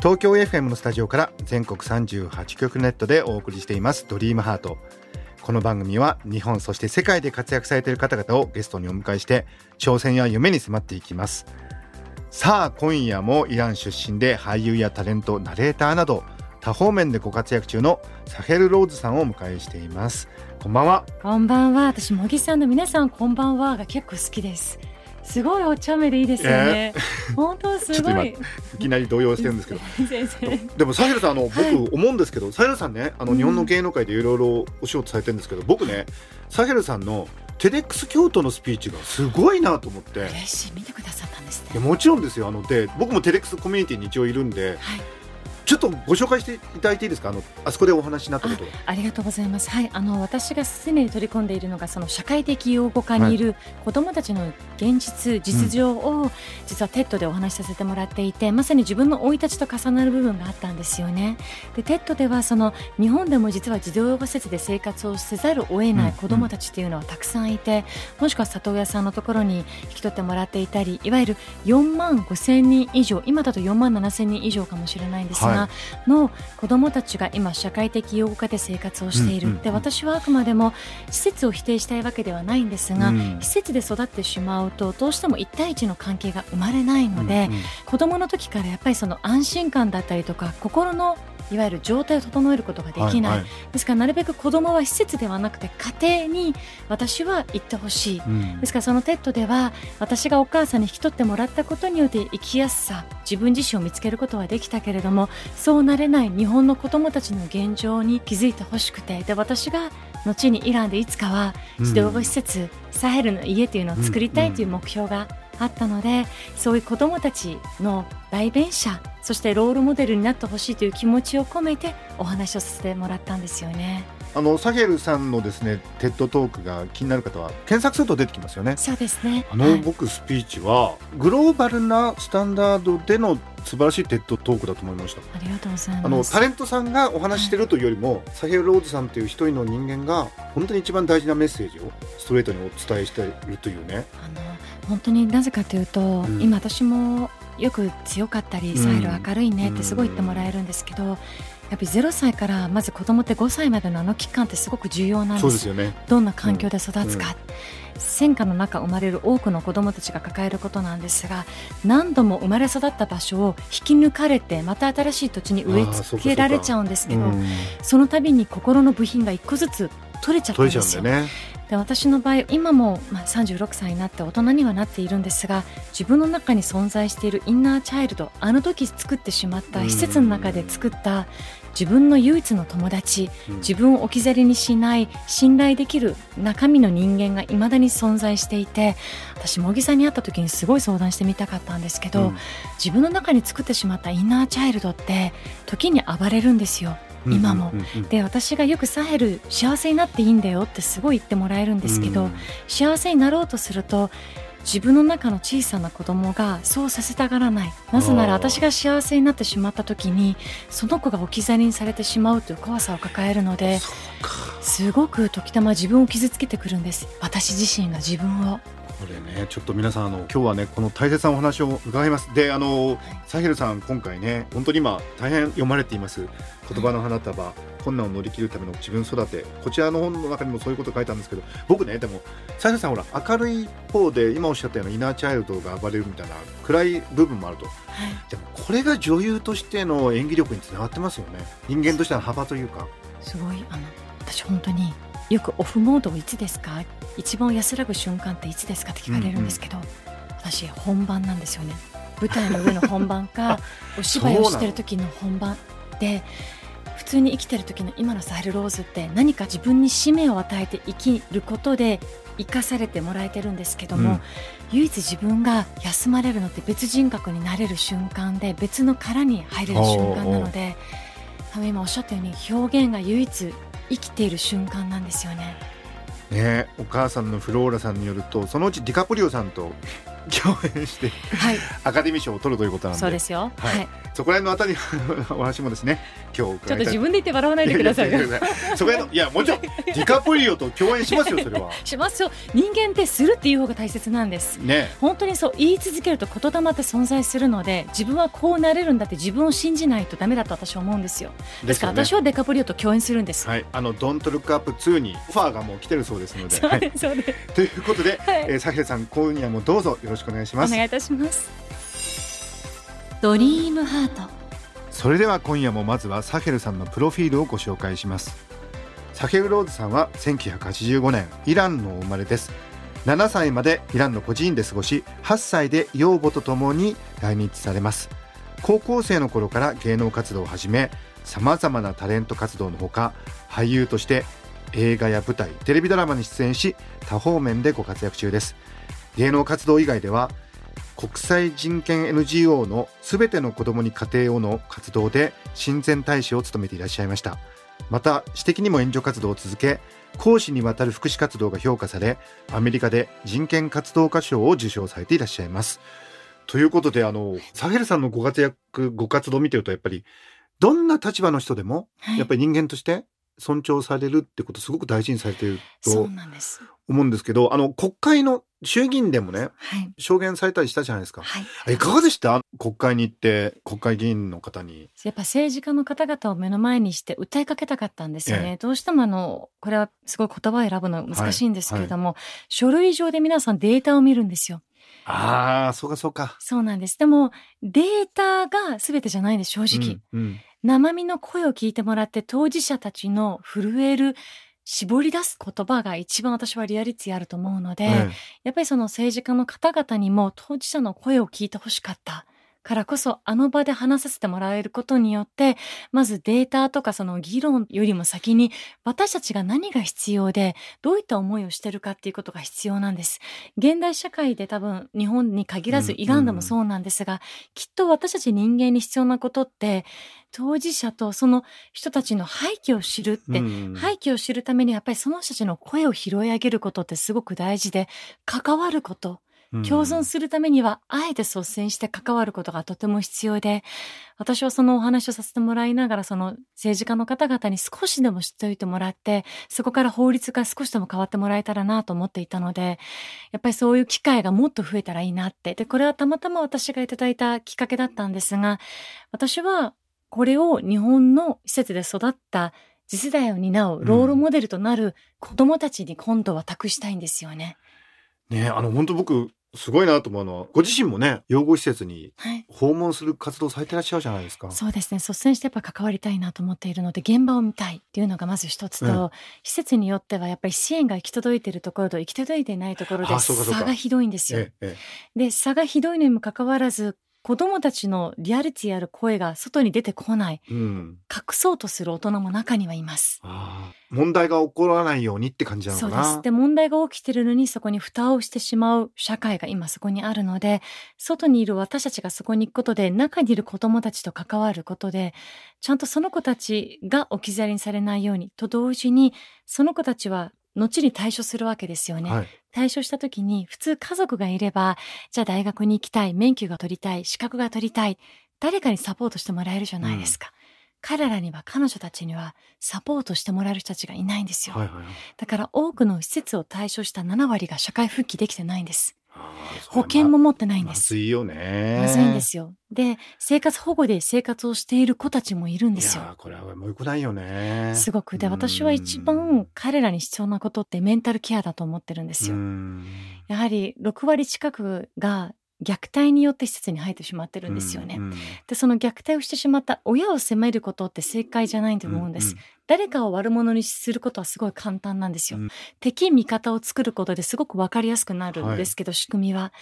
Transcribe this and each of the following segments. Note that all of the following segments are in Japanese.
東京 FM のスタジオから全国38局ネットでお送りしています。ドリームハート。この番組は日本そして世界で活躍されている方々をゲストにお迎えして挑戦や夢に迫っていきます。さあ今夜もイラン出身で俳優やタレントナレーターなど多方面でご活躍中のサヘル・ローズさんをお迎えしています。こんばんは。こんばんは。私、茂木さんの皆さん、こんばんはが結構好きです。すごいお茶目でいいですよね。本当すちょっと今いごい。きなり動揺してるんですけど。でもサヘルさんあの僕はい思うんですけど、サヘルさんねあのうん日本の芸能界でいろいろお仕事されてるんですけど、僕ねサヘルさんのテデックス京都のスピーチがすごいなと思って嬉しい。見てくださったんですね。もちろんですよあので僕もテデックスコミュニティに一応いるんではい。ちょっとご紹介していただいていいですか？あのあそこでお話になったことがありがとうございます。はい、あの私が常に取り込んでいるのがその社会的養護科にいる子どもたちの現実実情を実はテッドでお話しさせてもらっていて、まさに自分の生い立ちと重なる部分があったんですよね。で TEDではその日本でも実は児童養護施設で生活をせざるを得ない子どもたちっていうのはたくさんいて、もしくは里親さんのところに引き取ってもらっていたり、いわゆる4万5千人以上、今だと4万7千人以上かもしれないんですが、はの子どもたちが今社会的養護下で生活をしている、で私はあくまでも施設を否定したいわけではないんですが、うん。施設で育ってしまうとどうしても1対1の関係が生まれないので、うんうん。子どもの時からやっぱりその安心感だったりとか心のいわゆる状態を整えることができない、はいはい。ですからなるべく子どもは施設ではなくて家庭に私は行ってほしい。うん。ですからその TEDでは私がお母さんに引き取ってもらったことによって生きやすさ自分自身を見つけることはできたけれどもそうなれない日本の子どもたちの現状に気づいてほしくて。で私が後にイランでいつかは児童養護施設、サヘルの家というのを作りたいという目標があったので、そういう子どもたちの代弁者そしてロールモデルになってほしいという気持ちを込めてお話をさせてもらったんですよね。あのサヘルさんのですね TED Talk が気になる方は検索すると出てきますよね。そうですね。あの、はい。僕スピーチはグローバルなスタンダードでの素晴らしい TED Talk だと思いました。ありがとうございます。あのタレントさんがお話ししてるというよりも、サヘル・ローズさんという一人の人間が本当に一番大事なメッセージをストレートにお伝えしているというね。あの本当になぜかというと、うん。今私もよく強かったり、ん。サイル明るいねってすごい言ってもらえるんですけど、やっぱり0歳からまず子供って5歳までのあの期間ってすごく重要なんです。そうですよね。どんな環境で育つか、うん。戦火の中生まれる多くの子どもたちが抱えることなんですが何度も生まれ育った場所を引き抜かれてまた新しい土地に植え付けられちゃうんですけどうん。その度に心の部品が一個ずつ取れちゃったんですよ。ね。で私の場合今も、まあ、36歳になって大人にはなっているんですが自分の中に存在しているインナーチャイルドあの時作ってしまった施設の中で作った自分の唯一の友達うん。自分を置き去りにしない信頼できる中身の人間がいまだに存在していて私茂木さんに会った時にすごい相談してみたかったんですけど、うん。自分の中に作ってしまったインナーチャイルドって時に暴れるんですよ。今も。で私がよくサヘル幸せになっていいんだよってすごい言ってもらえるんですけど、うん。幸せになろうとすると自分の中の小さな子供がそうさせたがらない。なぜなら私が幸せになってしまった時にその子が置き去りにされてしまうという怖さを抱えるのですごく時たま自分を傷つけてくるんです。私自身が自分をこれねちょっと皆さんあの今日はねこの大切なお話を伺います。であのサヘルさん今回ね本当に今大変読まれています。言葉の花束困難を乗り切るための自分育て。こちらの本の中にもそういうこと書いたんですけど僕ねでもサヘルさんほら明るい方で今おっしゃったようなイナーチャイルドが暴れるみたいな暗い部分もあると。でもこれが女優としての演技力につながってますよね。人間としての幅というか。すごい。あの私本当によくオフモードいつですか？一番安らぐ瞬間っていつですかって聞かれるんですけど、私本番なんですよね。舞台の上の本番か お芝居をしてる時の本番で普通に生きてる時の今のサヘル・ローズって何か自分に使命を与えて生きることで生かされてもらえてるんですけども、うん。唯一自分が休まれるのって別人格になれる瞬間で別の殻に入れる瞬間なので多分今おっしゃったように表現が唯一生きている瞬間なんですよね。ねお母さんのフローラさんによるとそのうちディカプリオさんと共演してはい、アカデミー賞を取るということなんで。そうですよ。はい。はい、そこら辺のあたりの お話もですね今日ちょっと自分分で言って笑わないでくださいよ。そこら辺の いやもちろんディカプリオと共演しますよそれは。しますよ。人間ってするっていう方が大切なんです。ね。本当にそう言い続けると言霊って存在するので自分はこうなれるんだって自分を信じないとダメだと私は思うんですよ。ですから私はデカプリオと共演するんです、はい。あのドントルックアップ2にオファーがもう来てるそうですので。そうはいですそうです、ということで、はい。えーサヘルさん今夜もどうぞよろしくお願いします。お願いいたします。ドリームハート。それでは今夜もまずはサヘルさんのプロフィールをご紹介します。サヘルローズさんは1985年イランのお生まれです。7歳までイランの孤児院で過ごし8歳で養母と共に来日されます。高校生の頃から芸能活動を始めさまざまなタレント活動のほか俳優として映画や舞台テレビドラマに出演し多方面でご活躍中です芸能活動以外では国際人権 NGO のすべての子どもに家庭をの活動で親善大使を務めていらっしゃいました。また私的にも援助活動を続け講師にわたる福祉活動が評価されアメリカで人権活動家賞を受賞されていらっしゃいます。ということであのサヘルさんのご活躍ご活動を見てるとやっぱりどんな立場の人でもはい。やっぱり人間として尊重されるってことすごく大事にされているとなんです思うんですけどあの国会の衆議院でもねはい。証言されたりしたじゃないですか。はい。いかがでした？国会に行って国会議員の方に。やっぱ政治家の方々を目の前にして訴えかけたかったんですよね、えどうしてもあのこれはすごい言葉を選ぶの難しいんですけれども、書類上で皆さんデータを見るんですよ。ああ、そうかそうか。そうなんです。でもデータが全てじゃないんです正直、うんうん。生身の声を聞いてもらって当事者たちの震える絞り出す言葉が一番私はリアリティあると思うので、えやっぱりその政治家の方々にも当事者の声を聞いてほしかったからこそあの場で話させてもらえることによってまずデータとかその議論よりも先に私たちが何が必要でどういった思いをしてるかっていうことが必要なんです。現代社会で多分日本に限らずうんイランでもそうなんですが、きっと私たち人間に必要なことって当事者とその人たちの背景を知るって、うん。背景を知るためにやっぱりその人たちの声を拾い上げることってすごく大事で関わること共存するためにはあえて率先して関わることがとても必要で私はそのお話をさせてもらいながらその政治家の方々に少しでも知っておいてもらってそこから法律が少しでも変わってもらえたらなと思っていたのでやっぱりそういう機会がもっと増えたらいいなってでこれはたまたま私がいただいたきっかけだったんですが私はこれを日本の施設で育った次世代を担うロールモデルとなる子供たちに今度は託したいんですよね。ねあの本当僕すごいなと思うのはご自身もね養護施設にはい。訪問する活動されてらっしゃるじゃないですか。そうですね。率先してやっぱ関わりたいなと思っているので現場を見たいっていうのがまず一つと、うん。施設によってはやっぱり支援が行き届いているところと行き届いていないところで差がひどいんですよ。えええ。で差がひどいのにもかかわらず子どもたちのリアリティある声が外に出てこないえうん、隠そうとする大人も中にはいます。問題が起こらないようにって感じなのかな？そうです。で、問題が起きてるのにそこに蓋をしてしまう社会が今そこにあるので、外にいる私たちがそこに行くことで、中にいる子供たちと関わることで、ちゃんとその子たちが置き去りにされないように、と同時に、その子たちは後に対処するわけですよね。はい。対処した時に、普通家族がいれば、じゃあ大学に行きたい、免許が取りたい、資格が取りたい、誰かにサポートしてもらえるじゃないですか。彼らには、彼女たちには、サポートしてもらえる人たちがいないんですよ。はいはいはい。だから多くの施設を対象した7割が社会復帰できてないんです。保険も持ってないんまです。ずいよね。まずいんですよ。で、生活保護で生活をしている子たちもいるんですよ。いやーこれはもう良くないよね。すごく。で、うん私は一番彼らに必要なことってメンタルケアだと思ってるんですうよ。んやはり6割近くが虐待によって施設に入ってしまってるんですよね。うんで、その虐待をしてしまった親を責めることって正解じゃないと思うんです。。誰かを悪者にすることはすごい簡単なんですよ。うん敵味方を作ることですごくわかりやすくなるんですけど、仕組みは。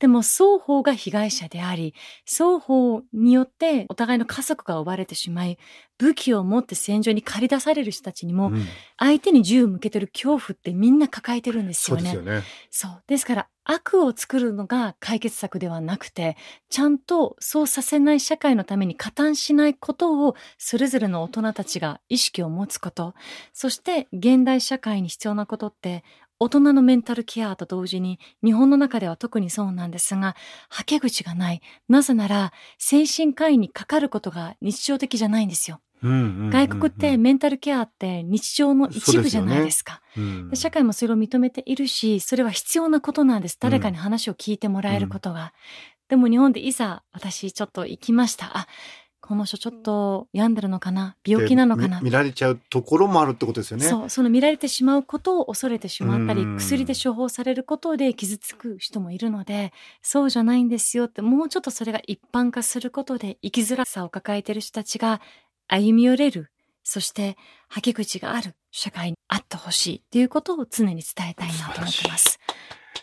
でも双方が被害者であり、双方によってお互いの家族が奪われてしまい、武器を持って戦場に駆り出される人たちにも、うん相手に銃を向けてる恐怖ってみんな抱えてるんですよね。そうですよね。そう。ですから、悪を作るのが解決策ではなくて、ちゃんとそうさせない社会のために加担しないことを、それぞれの大人たちが意識を持つこと、そして現代社会に必要なことって、大人のメンタルケアと同時に、日本の中では特にそうなんですが、はけ口がない。なぜなら、精神科医にかかることが日常的じゃないんですよ。うんうんうんうん外国ってメンタルケアって日常の一部じゃないですか。うんで社会もそれを認めているし、それは必要なことなんです。誰かに話を聞いてもらえることが。でも日本でいざ私ちょっと行きました。あ、この人ちょっと病んでるのかな？病気なのかな？見られちゃうところもあるってことですよね。そう、その見られてしまうことを恐れてしまったりうん、薬で処方されることで傷つく人もいるので、そうじゃないんですよって、もうちょっとそれが一般化することで生きづらさを抱えている人たちが歩み寄れる、そして、はけ口がある社会にあってほしいっていうことを常に伝えたいなと思ってます。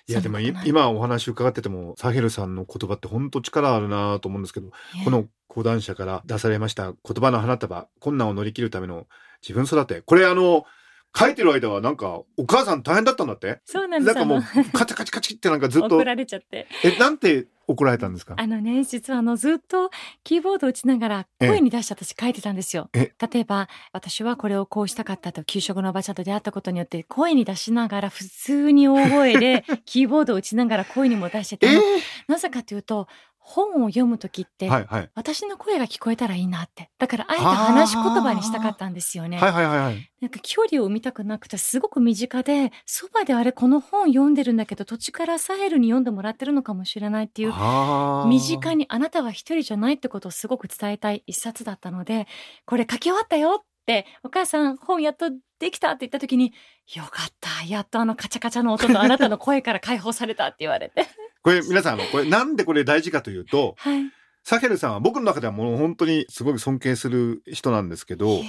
いやでも今お話伺っててもサヘルさんの言葉って本当力あるなと思うんですけど、この講談社から出されました言葉の花束困難を乗り切るための自分育て。これあの書いてる間はなんかお母さん大変だったんだって？そうなんです。なんかもうカチカチカチってなんかずっと。怒られちゃって。えなんて怒られたんですか？あのね、実はあのずっとキーボードを打ちながら声に出して私書いてたんですよ。え。例えば、私はこれをこうしたかったと、給食のおばちゃんと出会ったことによって声に出しながら普通に大声で キーボードを打ちながら声にも出してて、え。なぜかというと、本を読むときって、ーはいはい私の声が聞こえたらいいなって。だからあえて話し言葉にしたかったんですよね。はいはいはいはいなんか距離を生みたくなくてすごく身近で、そばであれこの本読んでるんだけど土地からサヘルに読んでもらってるのかもしれないっていう身近にあなたは一人じゃないってことをすごく伝えたい一冊だったので、これ書き終わったよって、お母さん本やっとできたって言った時に、よかった。やっとあのカチャカチャの音とあなたの声から解放されたって言われて。これ皆さんあのこれなんでこれ大事かというとはい。サヘルさんは僕の中ではもう本当にすごく尊敬する人なんですけど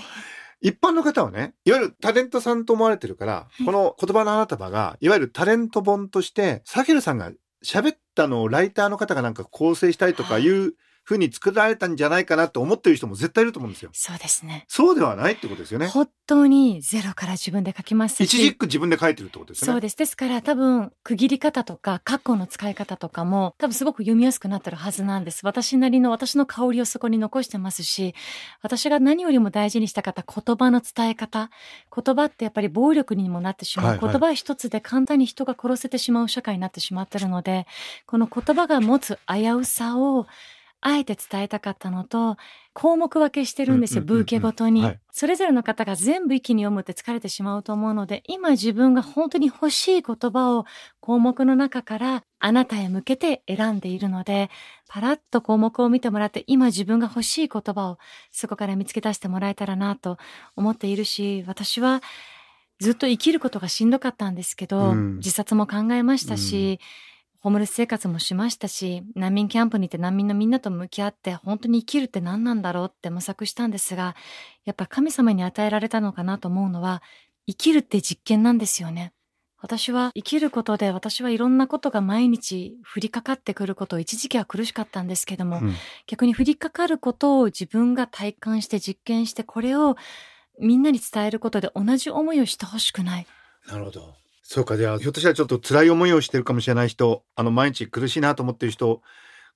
一般の方はねいわゆるタレントさんと思われてるから、いこの言葉の花束がいわゆるタレント本としてサヘルさんが喋ったのをライターの方がなんか構成したいとかいうふうに作られたんじゃないかなと思ってる人も絶対いると思うんですよ。そうですね。そうではないってことですよね。本当にゼロから自分で書きますし。一軸自分で書いてるってことですよね。そうです。ですから多分区切り方とか括弧の使い方とかも多分すごく読みやすくなってるはずなんです。私なりの私の香りをそこに残してますし、私が何よりも大事にしたかった言葉の伝え方。言葉ってやっぱり暴力にもなってしまう。はいはい言葉一つで簡単に人が殺せてしまう社会になってしまってるので、この言葉が持つ危うさをあえて伝えたかったのと、項目分けしてるんですよ、うんうんうんうん。ブーケごとに、はい。それぞれの方が全部一気に読むって疲れてしまうと思うので、今自分が本当に欲しい言葉を項目の中からあなたへ向けて選んでいるので、パラッと項目を見てもらって、今自分が欲しい言葉をそこから見つけ出してもらえたらなと思っているし、私はずっと生きることがしんどかったんですけど、うん。自殺も考えましたし、ホームレス生活もしましたし、難民キャンプに行って難民のみんなと向き合って、本当に生きるって何なんだろうって模索したんですが、やっぱ神様に与えられたのかなと思うのは、生きるって実験なんですよね。私は生きることで私はいろんなことが毎日降りかかってくることを一時期は苦しかったんですけども、うん逆に降りかかることを自分が体感して実験してこれをみんなに伝えることで同じ思いをしてほしくない。なるほど。そうか、じゃあ、ひょっとしたらちょっと辛い思いをしてるかもしれない人、あの、毎日苦しいなと思ってる人、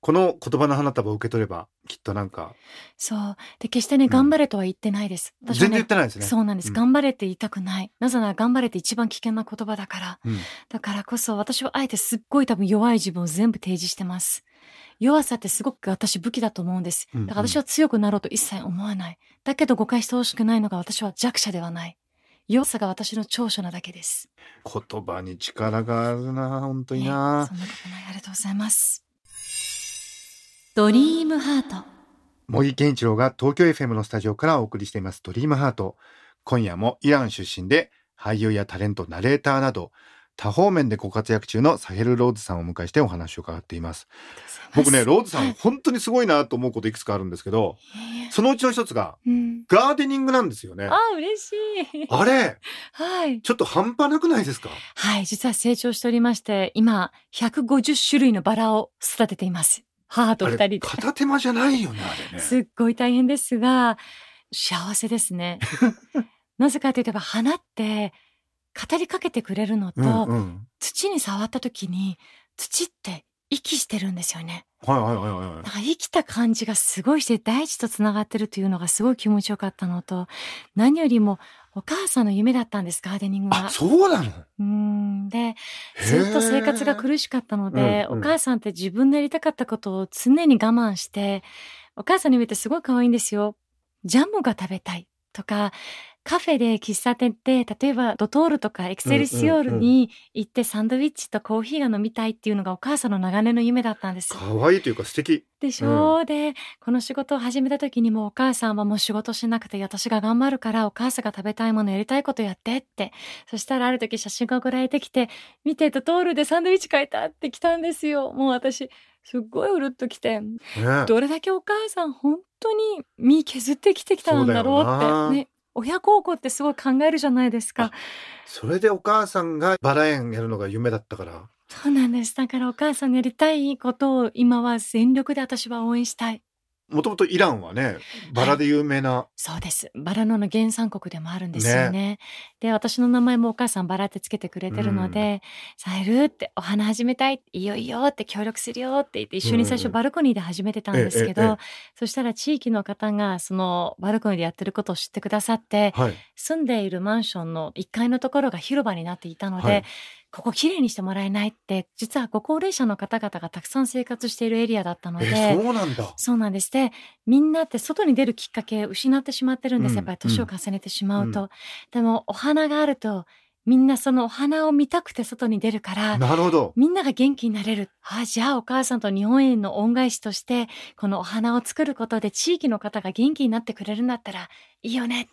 この言葉の花束を受け取れば、きっとなんか、そう。で、決してね、ん頑張れとは言ってないです。全然言ってないですね。そうなんです。うん頑張れって言いたくない。なぜなら頑張れって一番危険な言葉だから。うんだからこそ私はあえてすっごい多分弱い自分を全部提示してます。弱さってすごく私武器だと思うんです。だから私は強くなろうと一切思わない。だけど誤解してほしくないのが私は弱者ではない。弱さが私の長所なだけです。言葉に力があるな、本当になそ。んなことない。ありがとうございます。ドリームハート茂木健一郎が東京 FM のスタジオからお送りしていますドリームハート。今夜もイラン出身で俳優やタレント、ナレーターなど、多方面でご活躍中のサヘル・ローズさんをお迎えしてお話を伺っています。僕ねローズさん、はい本当にすごいなと思うこといくつかあるんですけどそのうちの一つがうん。ガーデニングなんですよね。あ嬉しい。あれ？はい。ちょっと半端なくないですか？はい実は成長しておりまして今150種類のバラを育てています。母と二人で。片手間じゃないよねあれね。すっごい大変ですが幸せですね。なぜかといえば花って語りかけてくれるのと、うんうん。土に触った時に土って息してるんですよね。はいはいはいはいなんか生きた感じがすごいして大地とつながってるというのがすごい気持ちよかったのと何よりもお母さんの夢だったんですガーデニングあが。そうなの？うーん。でずっと生活が苦しかったので、うんうん。お母さんって自分のやりたかったことを常に我慢してお母さんに見てすごい可愛いんですよ。ジャムが食べたいとかカフェで喫茶店で例えばドトールとかエクセルシオールに行ってサンドイッチとコーヒーが飲みたいっていうのがお母さんの長年の夢だったんです。可愛いというか素敵。でしょう、でこの仕事を始めた時にもお母さんはもう仕事しなくて私が頑張るからお母さんが食べたいものやりたいことやってって。そしたらある時写真が送られてきて見てドトールでサンドイッチ買えたって来たんですよ。もう私すっごいうるっと来てね。どれだけお母さん本当に身削ってきてきたんだろうってね。親孝行ってすごい考えるじゃないですか。それでお母さんがバラ園やるのが夢だったから。そうなんです。だからお母さんのやりたいことを今は全力で私は応援したいもともとイランはねバラで有名な、そうです。バラのの原産国でもあるんですよね。で、私の名前もお母さんバラってつけてくれてるので、サエルってお花始めたい？いいよいいよって協力するよって言って一緒に最初うんうんバルコニーで始めてたんですけど、ええええそしたら地域の方がそのバルコニーでやってることを知ってくださって、はい。住んでいるマンションの1階のところが広場になっていたので、はいここきれいにしてもらえないって、実はご高齢者の方々がたくさん生活しているエリアだったので、えそうなんだそうなんです。で、みんなって外に出るきっかけを失ってしまってるんです。うんやっぱり年を重ねてしまうと。うんでも、お花があると、みんなそのお花を見たくて外に出るから、なるほどみんなが元気になれる。あじゃあお母さんと日本への恩返しとして、このお花を作ることで地域の方が元気になってくれるんだったらいいよね。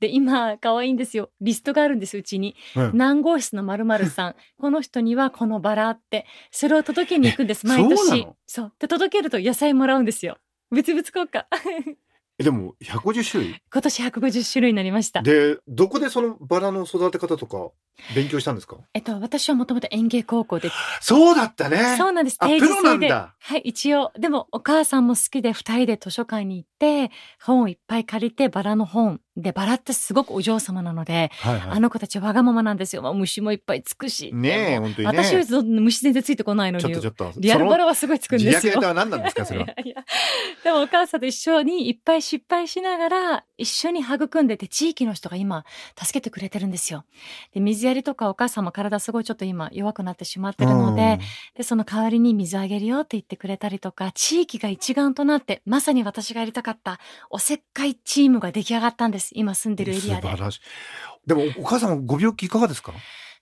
で、今、可愛いんですよ。リストがあるんです、うちに。うん何号室の〇〇さん。この人にはこのバラって。それを届けに行くんです、え 毎年。そう。で、届けると野菜もらうんですよ。物々交換。えでも150種類？今年150種類になりました。でどこでそのバラの育て方とか勉強したんですか？えっと、私はもともと園芸高校で。そうだったねそうなんです。あ定時制で。プロなんだはい、一応。でも、お母さんも好きで、二人で図書館に行って、本をいっぱい借りて、バラの本。で、バラってすごくお嬢様なので、はいはいあの子たちわがままなんですよ。まあ虫もいっぱいつくし。ねえ本当にね私よりずっと虫全然ついてこないのに。ちょっとちょっとリアルバラはすごいつくん自ですよ。虐ネタは何なんですかそれは？いやいやでもお母さんと一緒にいっぱい失敗しながら一緒に育んでて地域の人が今助けてくれてるんですよ。で水やりとかお母さんも体すごいちょっと今弱くなってしまってるので、でその代わりに水あげるよって言ってくれたりとか地域が一丸となってまさに私がやりたかったおせっかいチームが出来上がったんです今住んでるエリアで。素晴。らしい。でもお母さんはご病気いかがですか？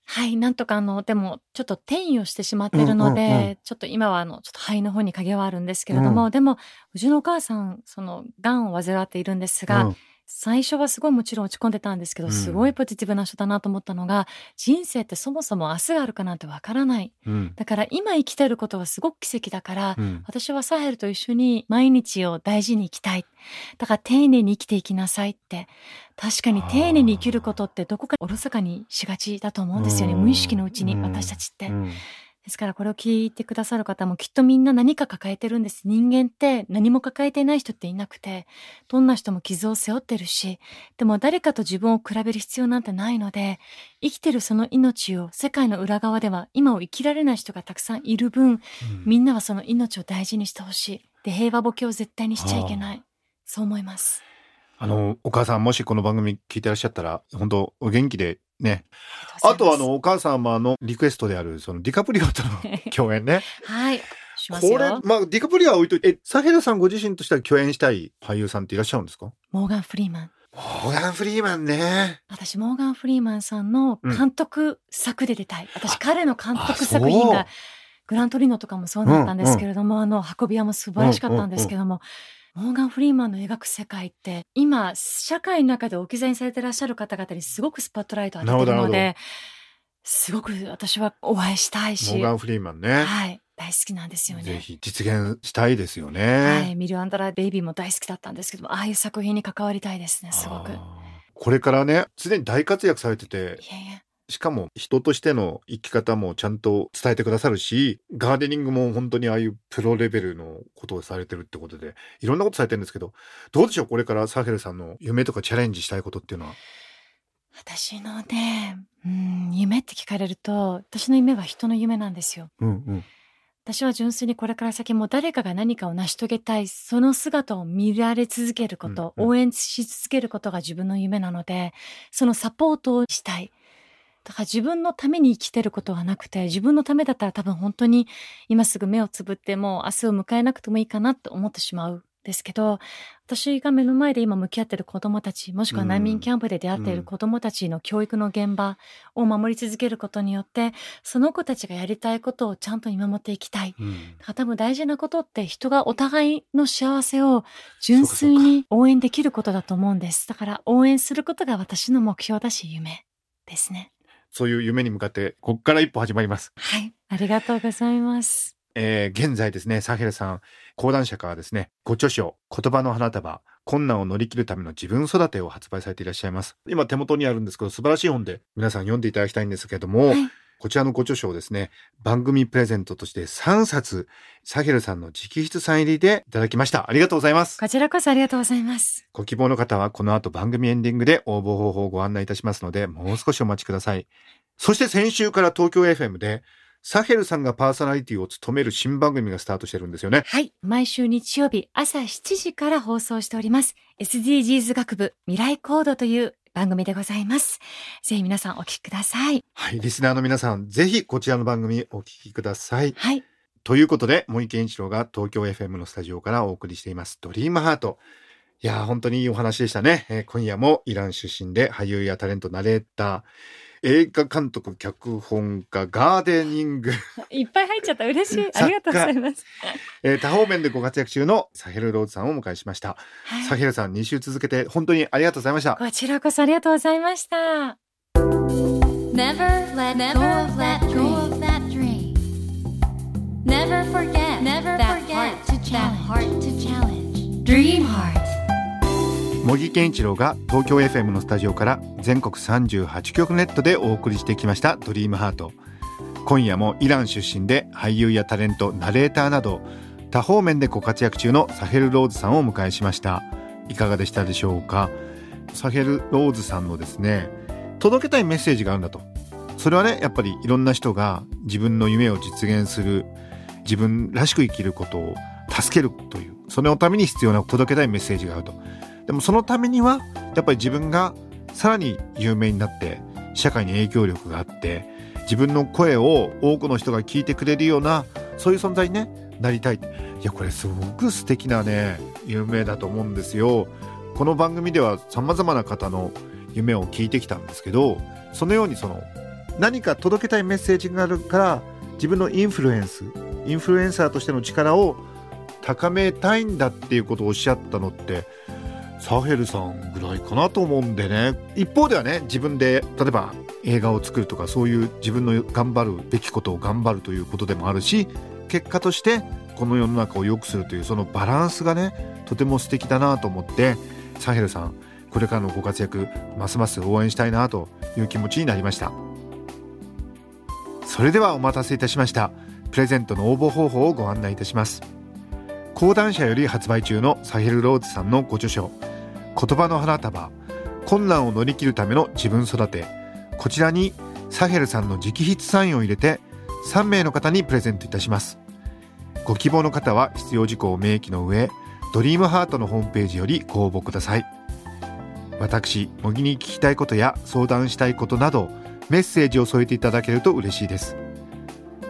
はい、なんとかあの、でも、ちょっと転移をしてしまっているので、うんうんうん。ちょっと今はあの、ちょっと肺の方に影はあるんですけれども、でも、うちのお母さん、その、癌を患っているんですが、うん最初はすごいもちろん落ち込んでたんですけど、うんすごいポジティブな人だなと思ったのが、人生ってそもそも明日があるかなんてわからない。うんだから今生きてることはすごく奇跡だから、うん私はサヘルと一緒に毎日を大事に生きたい。だから丁寧に生きていきなさいって。確かに丁寧に生きることってどこかおろそかにしがちだと思うんですよね。うん無意識のうちにうん私たちって。うんですからこれを聞いてくださる方もきっとみんな何か抱えてるんです。人間って何も抱えていない人っていなくて、どんな人も傷を背負ってるし、でも誰かと自分を比べる必要なんてないので、生きてるその命を世界の裏側では今を生きられない人がたくさんいる分、みんなはその命を大事にしてほしい。で、平和ボケを絶対にしちゃいけない。そう思います。あのお母さんもしこの番組聞いてらっしゃったら本当お元気でね。あとはあのお母様のリクエストであるそのディカプリオとの 共演ね。はい、しますこれよ。まあディカプリオは置いといてえサヘルさんご自身としては共演したい俳優さんっていらっしゃるんですか？モーガン・フリーマン。モーガン・フリーマンね。私、モーガン・フリーマンさんの監督作で出たい。私、彼の監督作品あが、グラントリノとかもそうだったんですけれども、あの、運び屋も素晴らしかったんですけども、モーガン・フリーマンの描く世界って、今、社会の中で置き去りにされてらっしゃる方々にすごくスポットライトを当ててるなるほどなるので、すごく私はお会いしたいし。モーガン・フリーマンね、はい。大好きなんですよね。ぜひ実現したいですよね、はい、ミル・アンダラ・ベイビーも大好きだったんですけどもああいう作品に関わりたいですねすごく。これからね常に大活躍されててえいえしかも人としての生き方もちゃんと伝えてくださるしガーデニングも本当にああいうプロレベルのことをされてるってことでいろんなことされてるんですけどどうでしょうこれからサヘルさんの夢とかチャレンジしたいことっていうのは？私のねうん夢って聞かれると私の夢は人の夢なんですよ。うんうん。私は純粋にこれから先も誰かが何かを成し遂げたいその姿を見られ続けること、うんうん。応援し続けることが自分の夢なのでそのサポートをしたいだから自分のために生きてることはなくて自分のためだったら多分本当に今すぐ目をつぶってもう明日を迎えなくてもいいかなと思ってしまうんですけど私が目の前で今向き合ってる子供たちもしくは難民キャンプで出会っている子供たちの教育の現場を守り続けることによってその子たちがやりたいことをちゃんと見守っていきたいうんだから多分大事なことって人がお互いの幸せを純粋に応援できることだと思うんです。だから応援することが私の目標だし夢ですね。そういう夢に向かってこっから一歩始まりますはい。ありがとうございます。えー現在ですね、サヘルさん、講談社からですね、ご著書、言葉の花束、困難を乗り切るための自分育てを発売されていらっしゃいます。今手元にあるんですけど、素晴らしい本で皆さん読んでいただきたいんですけれども、はいこちらのご著書をですね、番組プレゼントとして3冊、サヘルさんの直筆サイン入りでいただきました。ありがとうございます。こちらこそありがとうございます。ご希望の方はこの後番組エンディングで応募方法をご案内いたしますので、もう少しお待ちください。そして先週から東京 FM で、サヘルさんがパーソナリティを務める新番組がスタートしてるんですよね。はい。毎週日曜日朝7時から放送しております。SDGs 学部未来コードという番組でございます。ぜひ皆さんお聞きください。はい、リスナーの皆さん、ぜひこちらの番組お聞きください。はい。ということで、森健一郎が東京 FM のスタジオからお送りしています、ドリームハート。いやー、本当にいいお話でしたね。えー今夜もイラン出身で俳優やタレント、ナレーター、映画監督、脚本家、ガーデニング、いっぱい入っちゃった。嬉しい。ありがとうございます。えー多方面でご活躍中のサヘルローズさんをお迎えしました。はいサヘルさん2週続けて本当にありがとうございました。こちらこそありがとうございました。Never let go of that dream. Never forget Never that forget heart to that challenge. heart to challenge. Dream Heart. 茂木健一郎が東京 FM のスタジオから全国38局ネットでお送りしてきました「ドリームハート。今夜もイラン出身で俳優やタレントナレーターなど多方面でご活躍中のサヘル・ローズさんをお迎えしました。いかがでしたでしょうか？サヘル・ローズさんのですね届けたいメッセージがあるんだと。それはねやっぱりいろんな人が自分の夢を実現する自分らしく生きることを助けるというそのために必要な届けたいメッセージがあると。でもそのためにはやっぱり自分がさらに有名になって社会に影響力があって自分の声を多くの人が聞いてくれるようなそういう存在に、ね、なりたいいやこれすごく素敵なね夢だと思うんですよ。この番組ではさまざまな方の夢を聞いてきたんですけどそのようにその何か届けたいメッセージがあるから自分のインフルエンスインフルエンサーとしての力を高めたいんだっていうことをおっしゃったのってサヘルさんぐらいかなと思うんでね。一方ではね自分で例えば映画を作るとかそういう自分の頑張るべきことを頑張るということでもあるし結果としてこの世の中を良くするというそのバランスがねとても素敵だなと思ってサヘルさんこれからのご活躍ますます応援したいなという気持ちになりました。それではお待たせいたしました。プレゼントの応募方法をご案内いたします。講談社より発売中のサヘル・ローズさんのご著書「言葉の花束困難を乗り切るための自分育て」こちらにサヘルさんの直筆サインを入れて3名の方にプレゼントいたします。ご希望の方は必要事項を明記の上ドリームハートのホームページよりご応募ください。私茂木に聞きたいことや相談したいことなどメッセージを添えていただけると嬉しいです。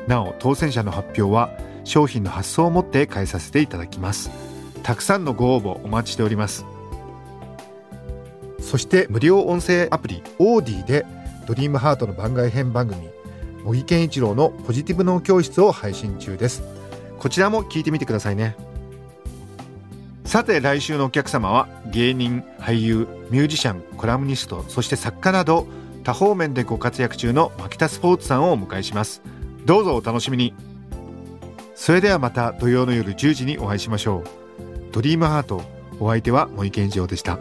なお当選者の発表は商品の発送をもって返させていただきます。たくさんのご応募お待ちしております。そして無料音声アプリオーディでドリームハートの番外編番組茂木健一郎のポジティブ脳教室を配信中です。こちらも聞いてみてくださいね。さて来週のお客様は芸人俳優ミュージシャンコラムニストそして作家など多方面でご活躍中のマキタスポーツさんをお迎えします。どうぞお楽しみに。それではまた土曜の夜10時にお会いしましょう。ドリームハートお相手は森健一郎でした。